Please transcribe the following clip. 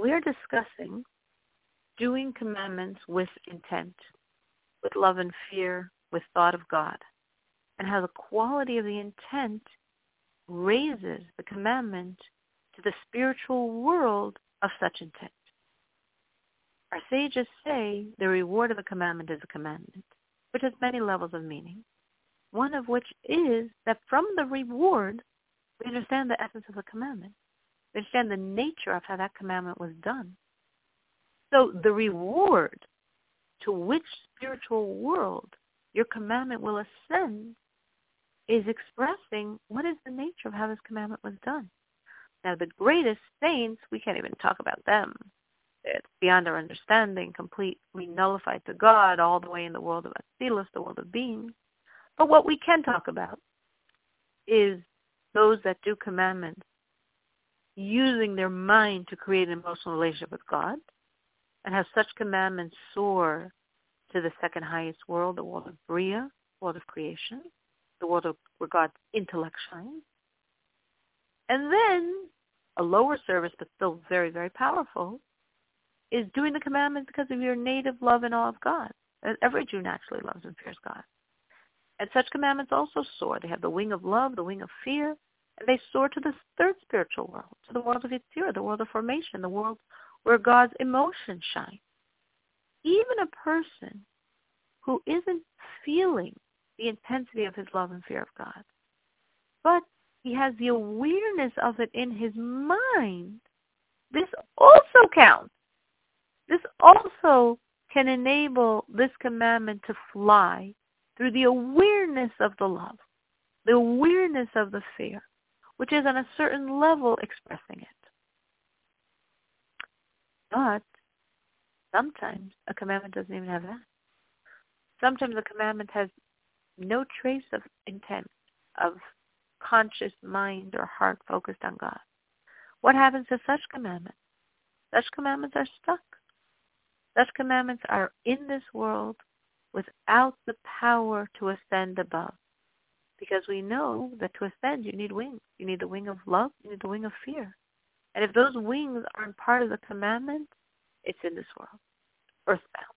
We are discussing doing commandments with intent, with love and fear, with thought of God, and how the quality of the intent raises the commandment to the spiritual world of such intent. Our sages say the reward of a commandment is a commandment, which has many levels of meaning, one of which is that from the reward, we understand the essence of the commandment. Understand the nature of how that commandment was done. So the reward to which spiritual world your commandment will ascend is expressing what is the nature of how this commandment was done. Now, the greatest saints, we can't even talk about them. It's beyond our understanding, completely nullified to God, all the way in the world of Atzilus, the world of beings. But what we can talk about is those that do commandments using their mind to create an emotional relationship with God and have such commandments soar to the second highest world, the world of Bria, world of creation, the world of where God's intellect shines. And then a lower service, but still very, very powerful, is doing the commandments because of your native love and awe of God. Every Jew naturally loves and fears God. And such commandments also soar. They have the wing of love, the wing of fear, and they soar to the third spiritual world, to the world of Yetzirah, the world of formation, the world where God's emotions shine. Even a person who isn't feeling the intensity of his love and fear of God, but he has the awareness of it in his mind, this also counts. This also can enable this commandment to fly through the awareness of the love, the awareness of the fear, which is on a certain level expressing it. But sometimes a commandment doesn't even have that. Sometimes a commandment has no trace of intent, of conscious mind or heart focused on God. What happens to such commandments? Such commandments are stuck. Such commandments are in this world without the power to ascend above. Because we know that to ascend you need wings. You need the wing of love, you need the wing of fear. And if those wings aren't part of the commandment, it's in this world, earthbound.